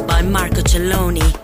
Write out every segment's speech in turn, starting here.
By Marco Celloni.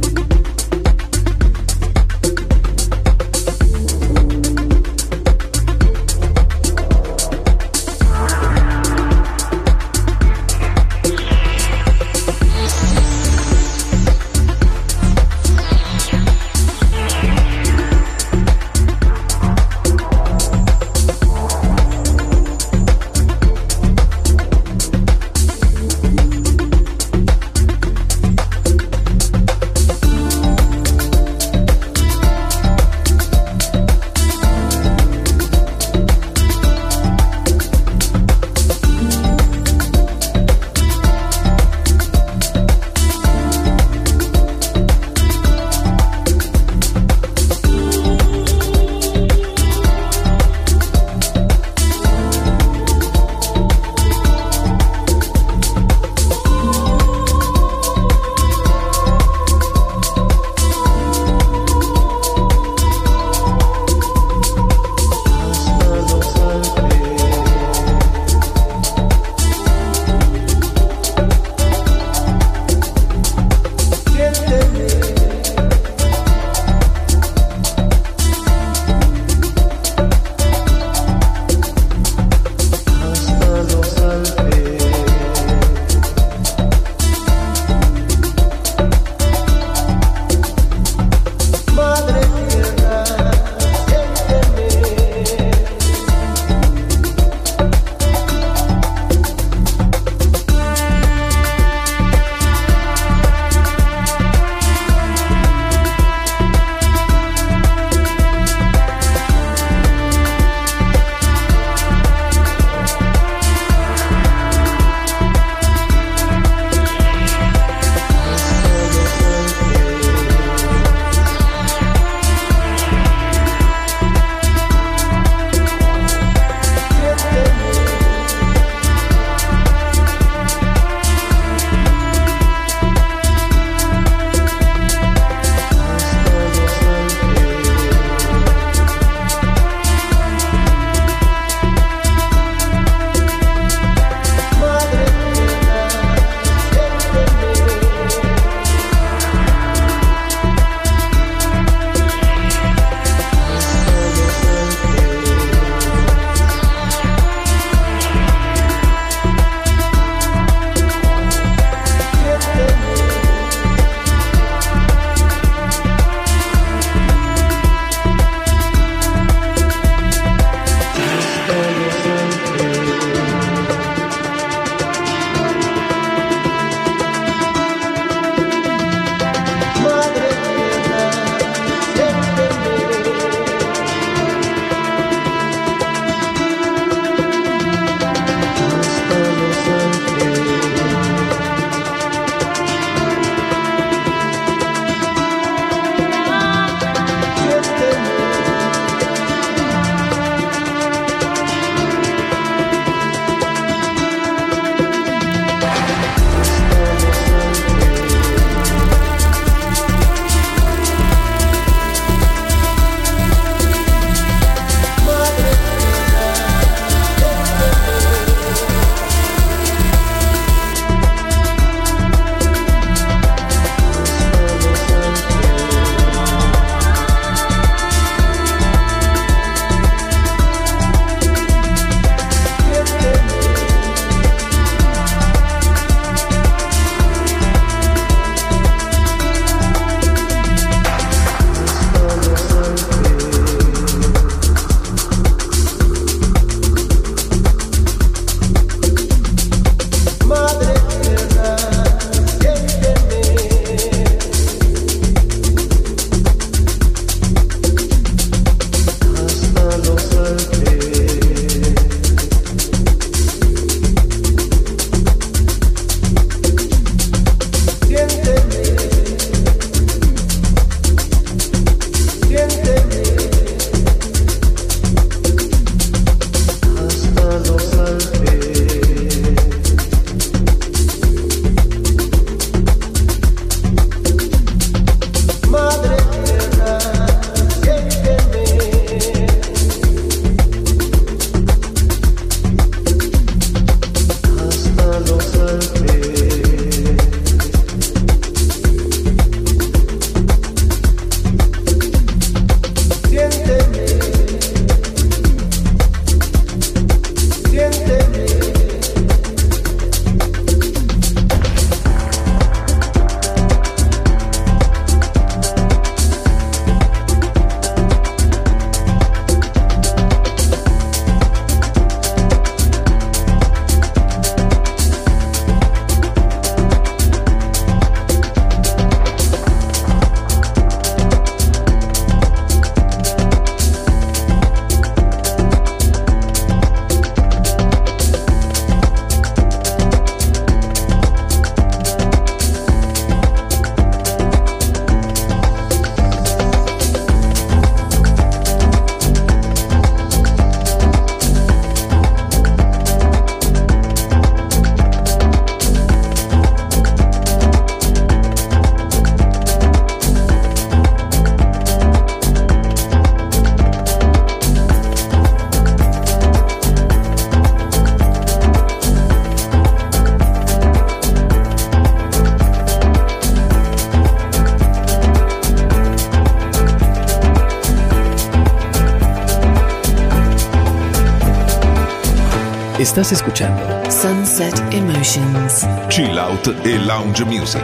Estás escuchando Sunset Emotions. Chill Out e Lounge Music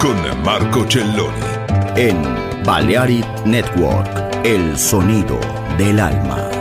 con Marco Celloni. En Balearic Network, el sonido del alma.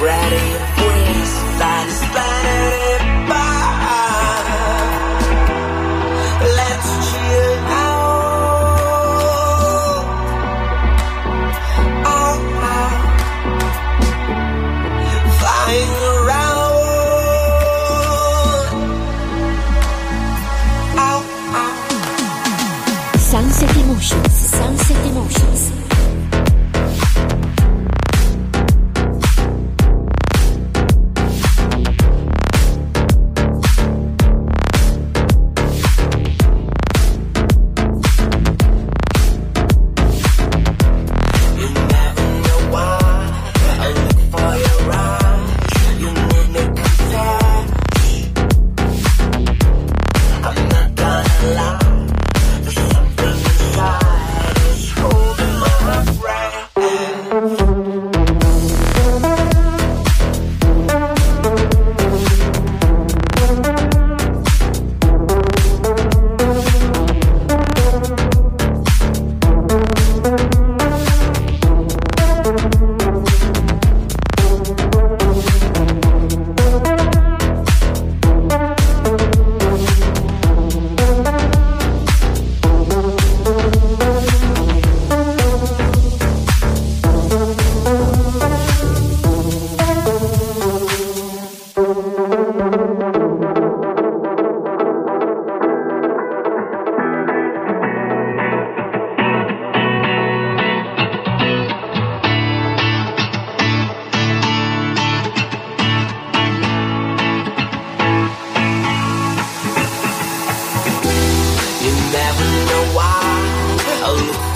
ready.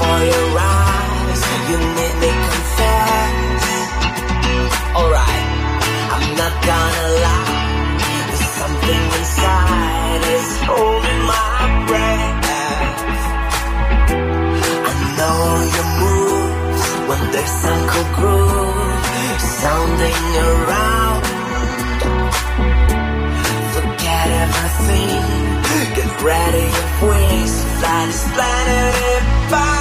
for your eyes. You made me confess. Alright, I'm not gonna lie. There's something inside is holding my breath. I know your moves when there's some cool groove sounding around. Forget everything. Get ready, your wings fly this planet five.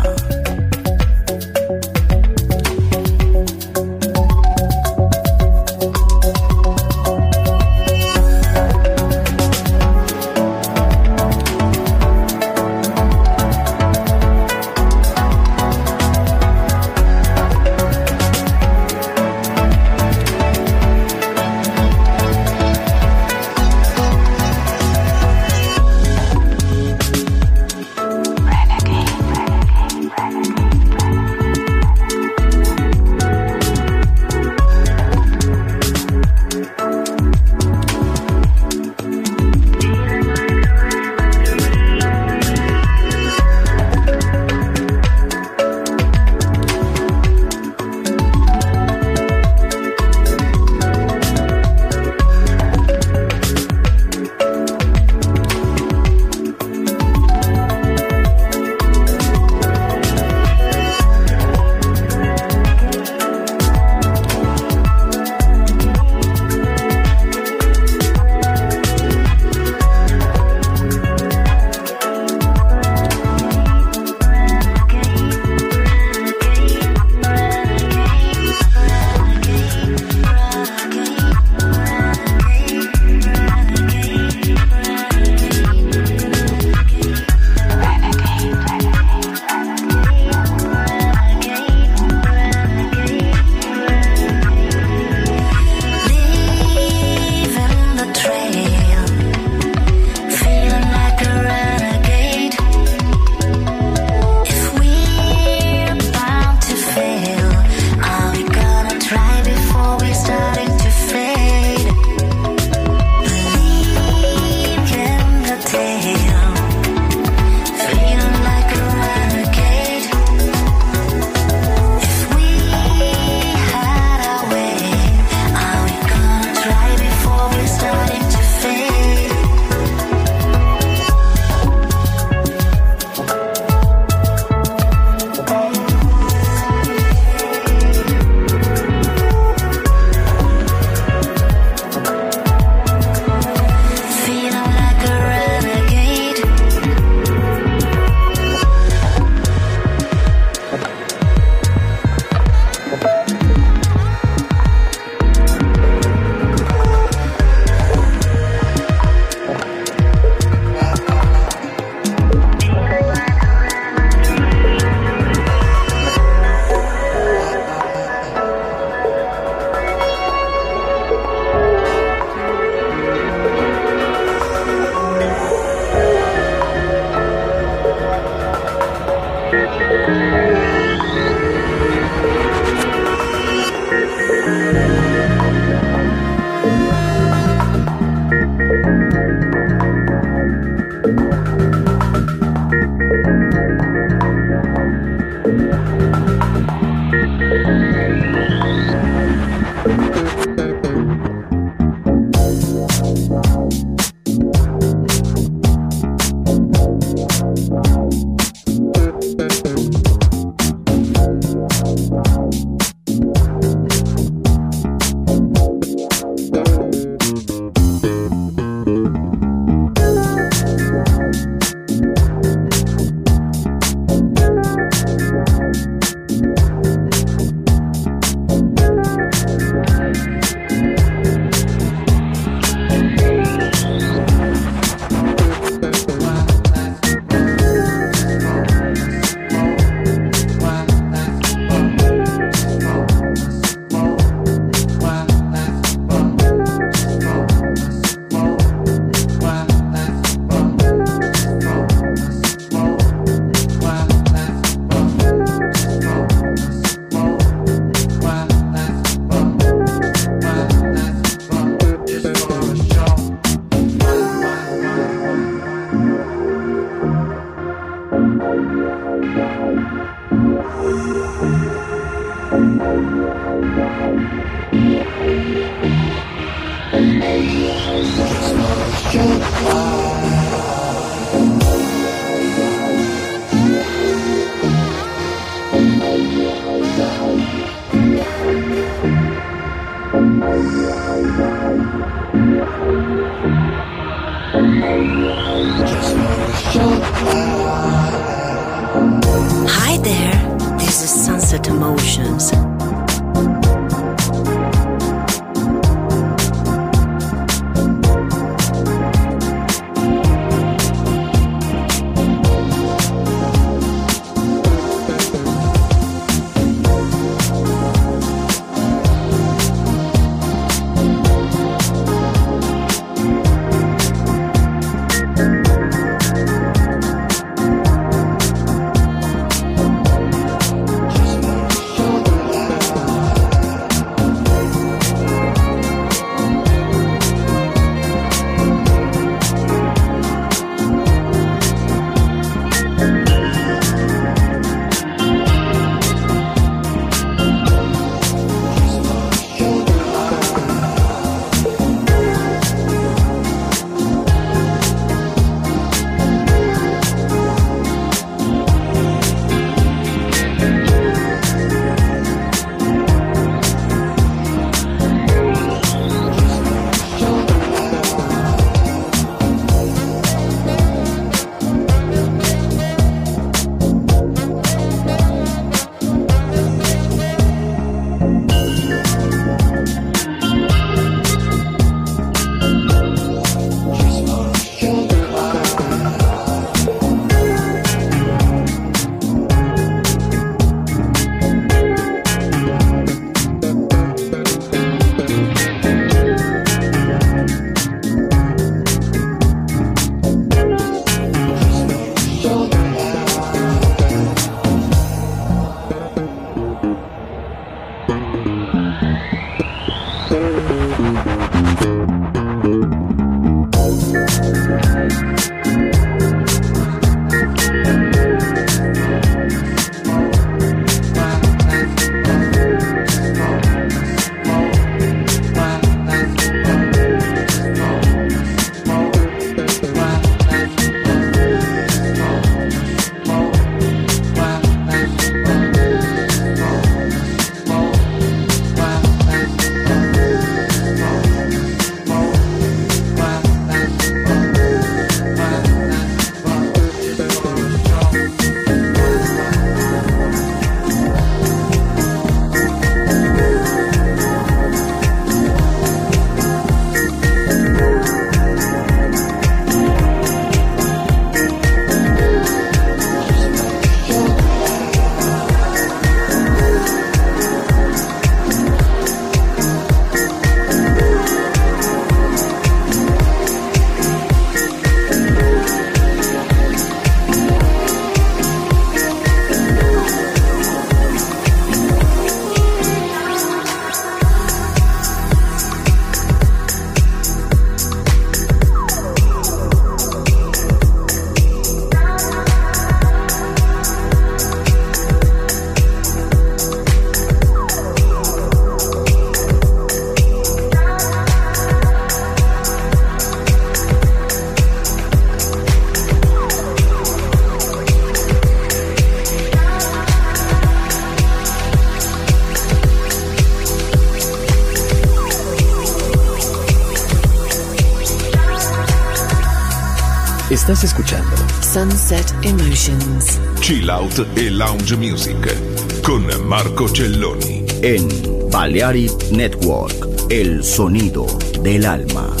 Estás escuchando Sunset Emotions. Chill Out e Lounge Music con Marco Celloni. en Balearic Network, el sonido del alma.